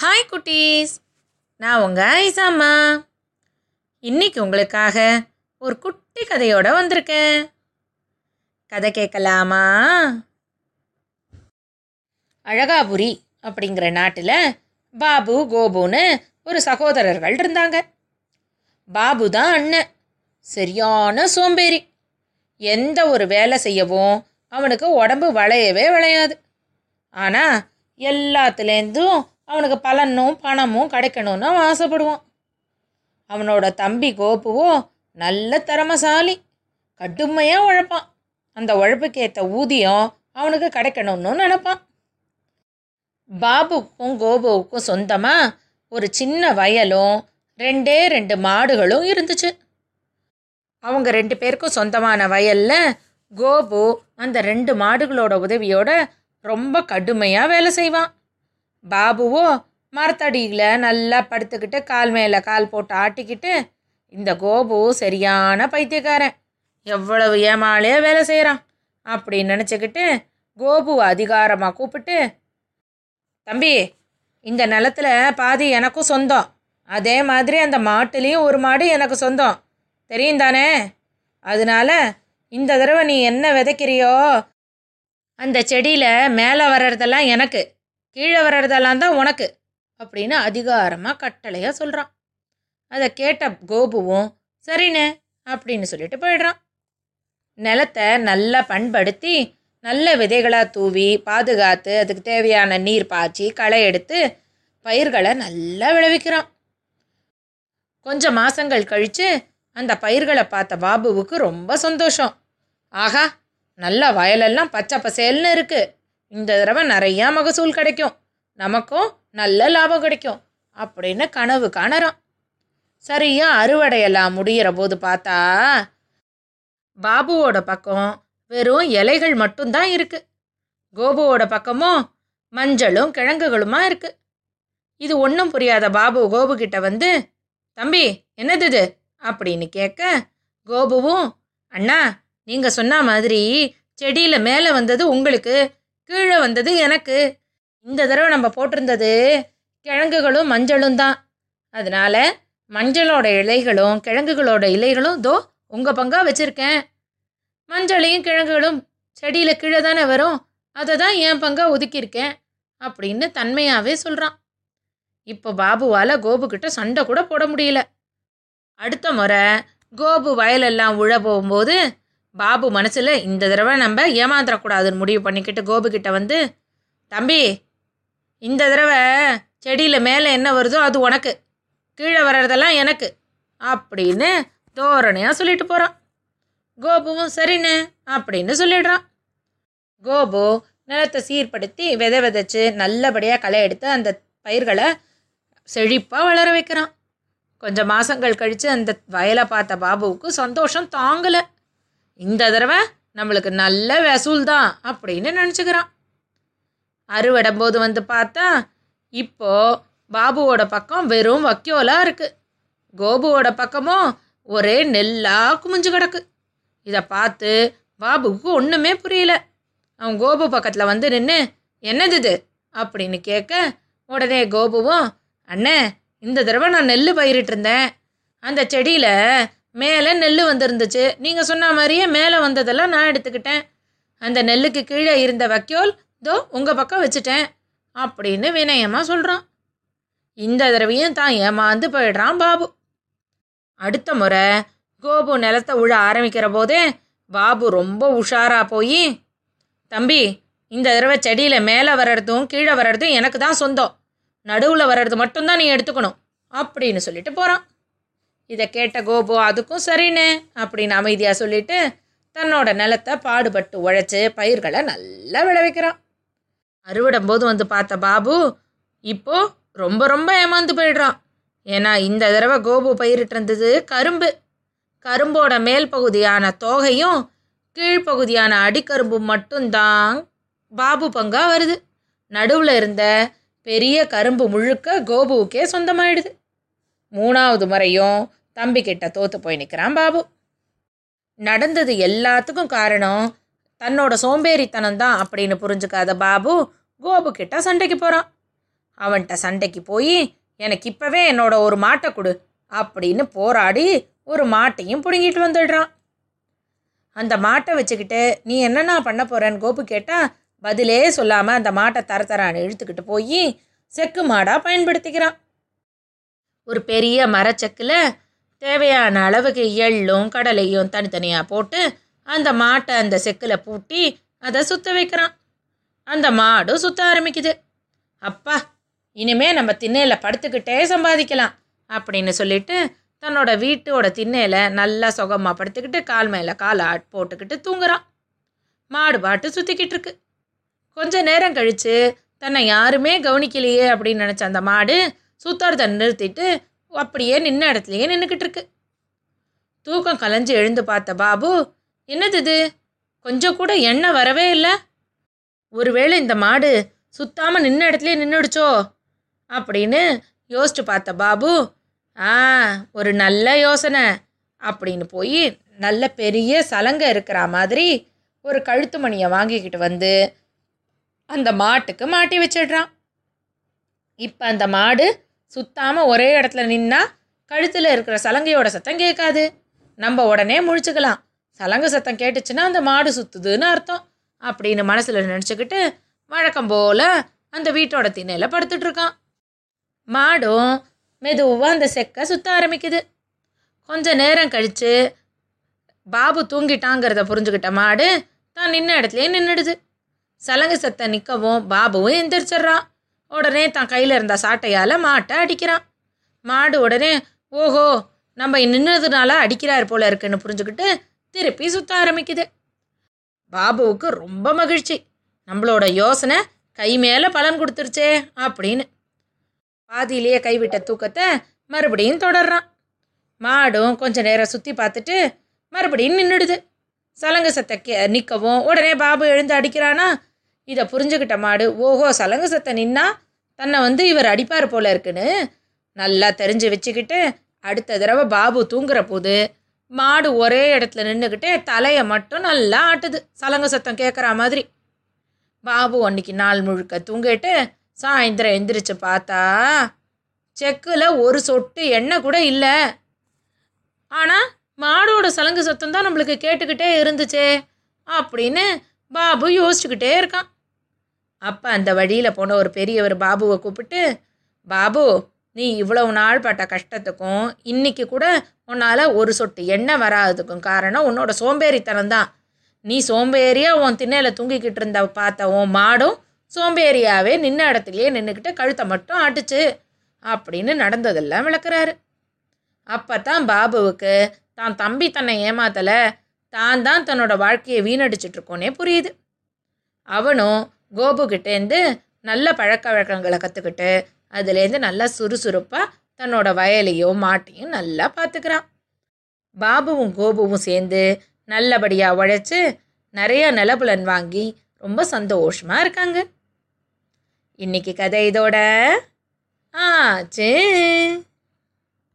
Hi குட்டீஸ். நான் உங்கள் ஐசாம்மா. இன்னைக்கு உங்களுக்காக ஒரு குட்டி கதையோட வந்திருக்கேன். கதை கேட்கலாமா? அழகாபுரி அப்படிங்கிற நாட்டில் பாபு கோபுன்னு ஒரு சகோதரர்கள் இருந்தாங்க. பாபு தான் அண்ணன். சரியான சோம்பேறி. எந்த ஒரு வேலை செய்யவும் அவனுக்கு உடம்பு வளையவே வளையாது. ஆனால் எல்லாத்துலேருந்தும் அவனுக்கு பலனும் பணமும் கிடைக்கணும்னு அவன் ஆசைப்படுவான். அவனோட தம்பி கோப்புவோ நல்ல திறமசாலி கடுமையாக உழைப்பான். அந்த உழைப்புக்கு ஏற்ற ஊதியம் அவனுக்கு கிடைக்கணும்னு நினப்பான். பாபுக்கும் கோபுவுக்கும் சொந்தமாக ஒரு சின்ன வயலும் ரெண்டே ரெண்டு மாடுகளும் இருந்துச்சு. அவங்க ரெண்டு பேருக்கும் சொந்தமான வயலில் கோபு அந்த ரெண்டு மாடுகளோட உதவியோட ரொம்ப கடுமையாக வேலை செய்வான். பாபுவோ மரத்தடியில் நல்லா படுத்துக்கிட்டு கால் மேலே கால் போட்டு ஆட்டிக்கிட்டு இந்த கோபு சரியான பைத்தியக்காரன். எவ்வளவு ஏமாலே வேலை செய்கிறான் அப்படின்னு நினச்சிக்கிட்டு கோபுவை அதிகாரமாக கூப்பிட்டு தம்பி இந்த நிலத்துல பாதி எனக்கும் சொந்தம். அதே மாதிரி அந்த மாட்டுலேயும் ஒரு மாடு எனக்கு சொந்தம். தெரியும் தானே? அதனால இந்த தடவை நீ என்ன விதைக்கிறியோ அந்த செடியில் மேலே வர்றதெல்லாம் எனக்கு. கீழே வர்றதெல்லாம் தான் உனக்கு அப்படின்னு அதிகாரமாக கட்டளையாக சொல்கிறான் அதை கேட்ட கோபுவும் சரிண்ணே அப்படின்னு சொல்லிட்டு போயிடுறான். நிலத்தை நல்லா பண்படுத்தி நல்ல விதைகளாக தூவி பாதுகாத்து அதுக்கு தேவையான நீர் பாய்ச்சி களை எடுத்து பயிர்களை நல்லா விளைவிக்கிறான். கொஞ்சம் மாதங்கள் கழித்து அந்த பயிர்களை பார்த்த பாபுவுக்கு ரொம்ப சந்தோஷம். ஆகா நல்ல வயலெல்லாம் பச்சை பசேல்னு இருக்குது இந்த தடவை நிறையா மகசூல் கிடைக்கும். நமக்கும் நல்ல லாபம் கிடைக்கும். அப்படின்னு கனவு காணறான் சரியா அறுவடையெல்லாம் முடிகிற போது பார்த்தா பாபுவோட பக்கம் வெறும் இலைகள் மட்டும்தான் இருக்கு. கோபுவோட பக்கமும் மஞ்சளும் கிழங்குகளுமா இருக்கு. இது ஒன்றும் புரியாத பாபு கோபு கிட்ட வந்து தம்பி என்னது இது? அப்படின்னு கேட்க கோபுவும் அண்ணா நீங்கள் சொன்ன மாதிரி செடியில் மேலே வந்தது உங்களுக்கு கீழே வந்தது எனக்கு. இந்த தடவை நம்ம போட்டிருந்தது கிழங்குகளும் மஞ்சளும் தான். அதனால் மஞ்சளோட இலைகளும் கிழங்குகளோட இலைகளும் தோ உங்கள் பங்காக வச்சுருக்கேன். மஞ்சளையும் கிழங்குகளும் செடியில் கீழே தானே வரும். அதை தான் என் பங்காக ஒதுக்கியிருக்கேன் அப்படின்னு தன்மையாகவே சொல்கிறான் இப்போ பாபுவால் கோபுக்கிட்ட சண்டை கூட போட முடியல. அடுத்த முறை கோபு வயலெல்லாம் உழ போகும்போது பாபு மனசில் இந்த தடவை நம்ம ஏமாந்துடக்கூடாதுன்னு முடிவு பண்ணிக்கிட்டு கோபுக்கிட்ட வந்து தம்பி இந்த தடவை செடியில் மேலே என்ன வருதோ அது உனக்கு. கீழே வர்றதெல்லாம் எனக்கு. அப்படின்னு தோரணையாக சொல்லிட்டு போகிறான் கோபுவும் சரிண்ணே அப்படின்னு சொல்லிடுறான். கோபு நிலத்தை சீர்படுத்தி விதை விதைச்சு நல்லபடியாக களை எடுத்து அந்த பயிர்களை செழிப்பாக வளர வைக்கிறான். கொஞ்சம் மாதங்கள் கழித்து அந்த வயலை பார்த்த பாபுவுக்கு சந்தோஷம் தாங்கலை. இந்த தடவை நம்மளுக்கு நல்ல வசூல் தான் அப்படின்னு நினச்சிக்கிறான். அறுவடம்போது வந்து பார்த்தா இப்போது பாபுவோட பக்கம் வெறும் வக்கியோலாக இருக்குது கோபுவோட பக்கமும் ஒரே நெல்லாக குமிஞ்சு கிடக்கு. இதை பார்த்து பாபுவுக்கு ஒன்றுமே புரியல. அவன் கோபு பக்கத்தில் வந்து நின்று என்னது இது? அப்படின்னு கேட்க உடனே கோபுவும் அண்ணே இந்த தடவை நான் நெல் பயிரிட்டு இருந்தேன் அந்த செடியில் மேலே நெல் வந்துருந்துச்சு. நீங்கள் சொன்ன மாதிரியே மேலே வந்ததெல்லாம் நான் எடுத்துக்கிட்டேன். அந்த நெல்லுக்கு கீழே இருந்த வக்கியோல் தோ உங்கள் பக்கம் வச்சுட்டேன் அப்படின்னு வினயமாக சொல்கிறான் இந்த தடவையும் தான் ஏமாந்து போயிடுறான் பாபு. அடுத்த முறை கோபு நிலத்தை உழ ஆரம்பிக்கிற போதே பாபு ரொம்ப உஷாராக போய் தம்பி இந்த தடவை செடியில் மேலே வர்றதும் கீழே வர்றதும் எனக்கு தான் சொந்தம். நடுவில் வர்றது மட்டும்தான் நீ எடுத்துக்கணும் அப்படின்னு சொல்லிட்டு போகிறான் இதை கேட்ட கோபு அதுக்கும் சரின்னு அப்படின்னு அமைதியாக சொல்லிட்டு தன்னோட நிலத்தை பாடுபட்டு உழைச்சி பயிர்களை நல்லா விளைவிக்கிறான். அறுவடும் போது வந்து பார்த்த பாபு இப்போ ரொம்ப ரொம்ப ஏமாந்து போயிடுறான். ஏன்னா இந்த தடவை கோபு பயிரிட்டு இருந்தது கரும்பு. கரும்போட மேல் பகுதியான தோகையும் கீழ்ப்பகுதியான அடிக்கரும்பும் மட்டும்தான் பாபு பங்கா வருது. நடுவில் இருந்த பெரிய கரும்பு முழுக்க கோபுவுக்கே சொந்தமாயிடுது. மூணாவது முறையும் தம்பிக்கிட்ட தோத்து போய் நிற்கிறான் பாபு. நடந்தது எல்லாத்துக்கும் காரணம் தன்னோட சோம்பேறித்தனம் தான் அப்படின்னு புரிஞ்சுக்காத பாபு கோபு கிட்ட சண்டைக்கு போகிறான் அவன்கிட்ட சண்டைக்கு போய் எனக்கு இப்போவே என்னோட ஒரு மாட்டை கொடு அப்படின்னு போராடி ஒரு மாட்டையும் பிடுங்கிட்டு வந்துடுறான். அந்த மாட்டை வச்சுக்கிட்டு நீ என்னென்னா பண்ண போகிறேன்னு கோபு கேட்டால் பதிலே சொல்லாமல் அந்த மாட்டை தர தரான்னு இழுத்துக்கிட்டு போய் செக்கு மாடாக பயன்படுத்திக்கிறான். ஒரு பெரிய மரச்செக்கில் தேவையான அளவுக்கு எள்ளும் கடலையும் தனித்தனியாக போட்டு அந்த மாட்டை அந்த செக்கில் பூட்டி அதை சுத்த வைக்கிறான். அந்த மாடும் சுத்த ஆரம்பிக்குது. அப்பா இனிமே நம்ம திண்ணையில் படுத்துக்கிட்டே சம்பாதிக்கலாம் அப்படின்னு சொல்லிட்டு தன்னோட வீட்டோட திண்ணையில் நல்லா சுகமாக படுத்துக்கிட்டு கால் மேலே கால் ஆட் போட்டுக்கிட்டு தூங்குறான். மாடு பாட்டு சுற்றிக்கிட்டு இருக்கு. கொஞ்ச நேரம் கழித்து தன்னை யாருமே கவனிக்கலையே அப்படின்னு நினச்ச அந்த மாடு சுத்தறதை நிறுத்திட்டு அப்படியே நின்ன இடத்துலையே நின்றுக்கிட்டு இருக்கு தூக்கம் கலைஞ்சு எழுந்து பார்த்த பாபு என்னது இது? கொஞ்சம் கூட எண்ணெய் வரவே இல்லை. ஒருவேளை இந்த மாடு சுத்தாமல் நின்ன இடத்துலயே நின்றுடுச்சோ அப்படின்னு யோசிச்சு பார்த்த பாபு ஆ ஒரு நல்ல யோசனை. அப்படின்னு போய் நல்ல பெரிய சலங்கை இருக்கிற மாதிரி ஒரு கழுத்து மணியை வாங்கிக்கிட்டு வந்து அந்த மாட்டுக்கு மாட்டி வச்சிடுறான். இப்போ அந்த மாடு சுத்தாமல் ஒரே இடத்துல நின்னா கழுத்தில் இருக்கிற சலங்கையோட சத்தம் கேட்காது. நம்ம உடனே முழிச்சுக்கலாம். சலங்கை சத்தம் கேட்டுச்சுன்னா அந்த மாடு சுத்துதுன்னு அர்த்தம். அப்படின்னு மனசில் நினச்சிக்கிட்டு வழக்கம் போல் அந்த வீட்டோட திண்ணையில் படுத்துட்ருக்கான். மாடும் மெதுவாக அந்த செக்கை சுத்த ஆரம்பிக்குது. கொஞ்ச நேரம் கழித்து பாபு தூங்கிட்டாங்கிறத புரிஞ்சுக்கிட்ட மாடு தான் நின்ன இடத்துலயே நின்றுடுது சலங்கு சத்தம் நிற்கவும் பாபுவும் எந்திரிச்சிட்றான். உடனே தான் கையில் இருந்த சாட்டையால் மாட்டை அடிக்கிறான். மாடு உடனே ஓஹோ நம்ம நின்னதுனால அடிக்கிறார் போல இருக்குன்னு புரிஞ்சுக்கிட்டு திருப்பி சுத்த ஆரம்பிக்குது. பாபுவுக்கு ரொம்ப மகிழ்ச்சி. நம்மளோட யோசனை கை மேலே பலன் கொடுத்துருச்சே அப்படின்னு. பாதியிலேயே கைவிட்ட தூக்கத்தை மறுபடியும் தொடர்றான். மாடும் கொஞ்ச நேரம் சுற்றி பார்த்துட்டு மறுபடியும் நின்றுடுது சலங்கு சத்தை கே நிற்கவும் உடனே பாபு எழுந்து அடிக்கிறானா? இதை புரிஞ்சுக்கிட்ட மாடு ஓஹோ சலங்கு சத்தம் நின்னா தன்னை வந்து இவர் அடிப்பார் போல இருக்குன்னு நல்லா தெரிஞ்சு வச்சுக்கிட்டு அடுத்த தடவை பாபு தூங்குற போது மாடு ஒரே இடத்துல நின்றுக்கிட்டே தலையை மட்டும் நல்லா ஆட்டுது. சலங்கு சத்தம் கேட்குற மாதிரி. பாபு அன்னைக்கு நாள் முழுக்க தூங்கிட்டு சாயந்தரம் எந்திரிச்சு பார்த்தா செக்கில் ஒரு சொட்டு எண்ணெய் கூட இல்லை. ஆனால் மாடோட சலங்கு சத்தம் தான் நம்மளுக்கு கேட்டுக்கிட்டே இருந்துச்சே அப்படின்னு பாபு யோசிச்சுக்கிட்டே இருக்கான். அப்போ அந்த வழியில் போன ஒரு பெரியவர் பாபுவை கூப்பிட்டு பாபு நீ இவ்வளவு நாள் பட்ட கஷ்டத்துக்கும் இன்னைக்கு கூட உன்னால் ஒரு சொட்டு எண்ணெய் வராததுக்கும் காரணம் உன்னோட சோம்பேறித்தனம் தான். நீ சோம்பேறியாக உன் திண்ணையில் தூங்கிக்கிட்டு இருந்த பார்த்த உன் மாடும் சோம்பேறியாகவே நின்ன இடத்துலையே நின்றுக்கிட்டு கழுத்தை மட்டும் ஆட்டுச்சு அப்படின்னு நடந்ததெல்லாம் விளக்குறாரு. அப்போ தான் பாபுவுக்கு தான் தம்பி தன்னை ஏமாத்தலை தான் தான் தன்னோட வாழ்க்கையை வீணடிச்சிட்ருக்கோன்னே புரியுது. அவனும் கோபுக்கிட்டேருந்து நல்ல பழக்க வழக்கங்களை கற்றுக்கிட்டு அதுலேருந்து நல்லா சுறுசுறுப்பாக தன்னோட வயலையும் மாட்டையும் நல்லா பார்த்துக்கிறான் பாபுவும் கோபுவும் சேர்ந்து நல்லபடியாக உழைச்சி நிறைய நிலபுலன் வாங்கி ரொம்ப சந்தோஷமாக இருக்காங்க. இன்னைக்கு கதை இதோட ஆச்சு.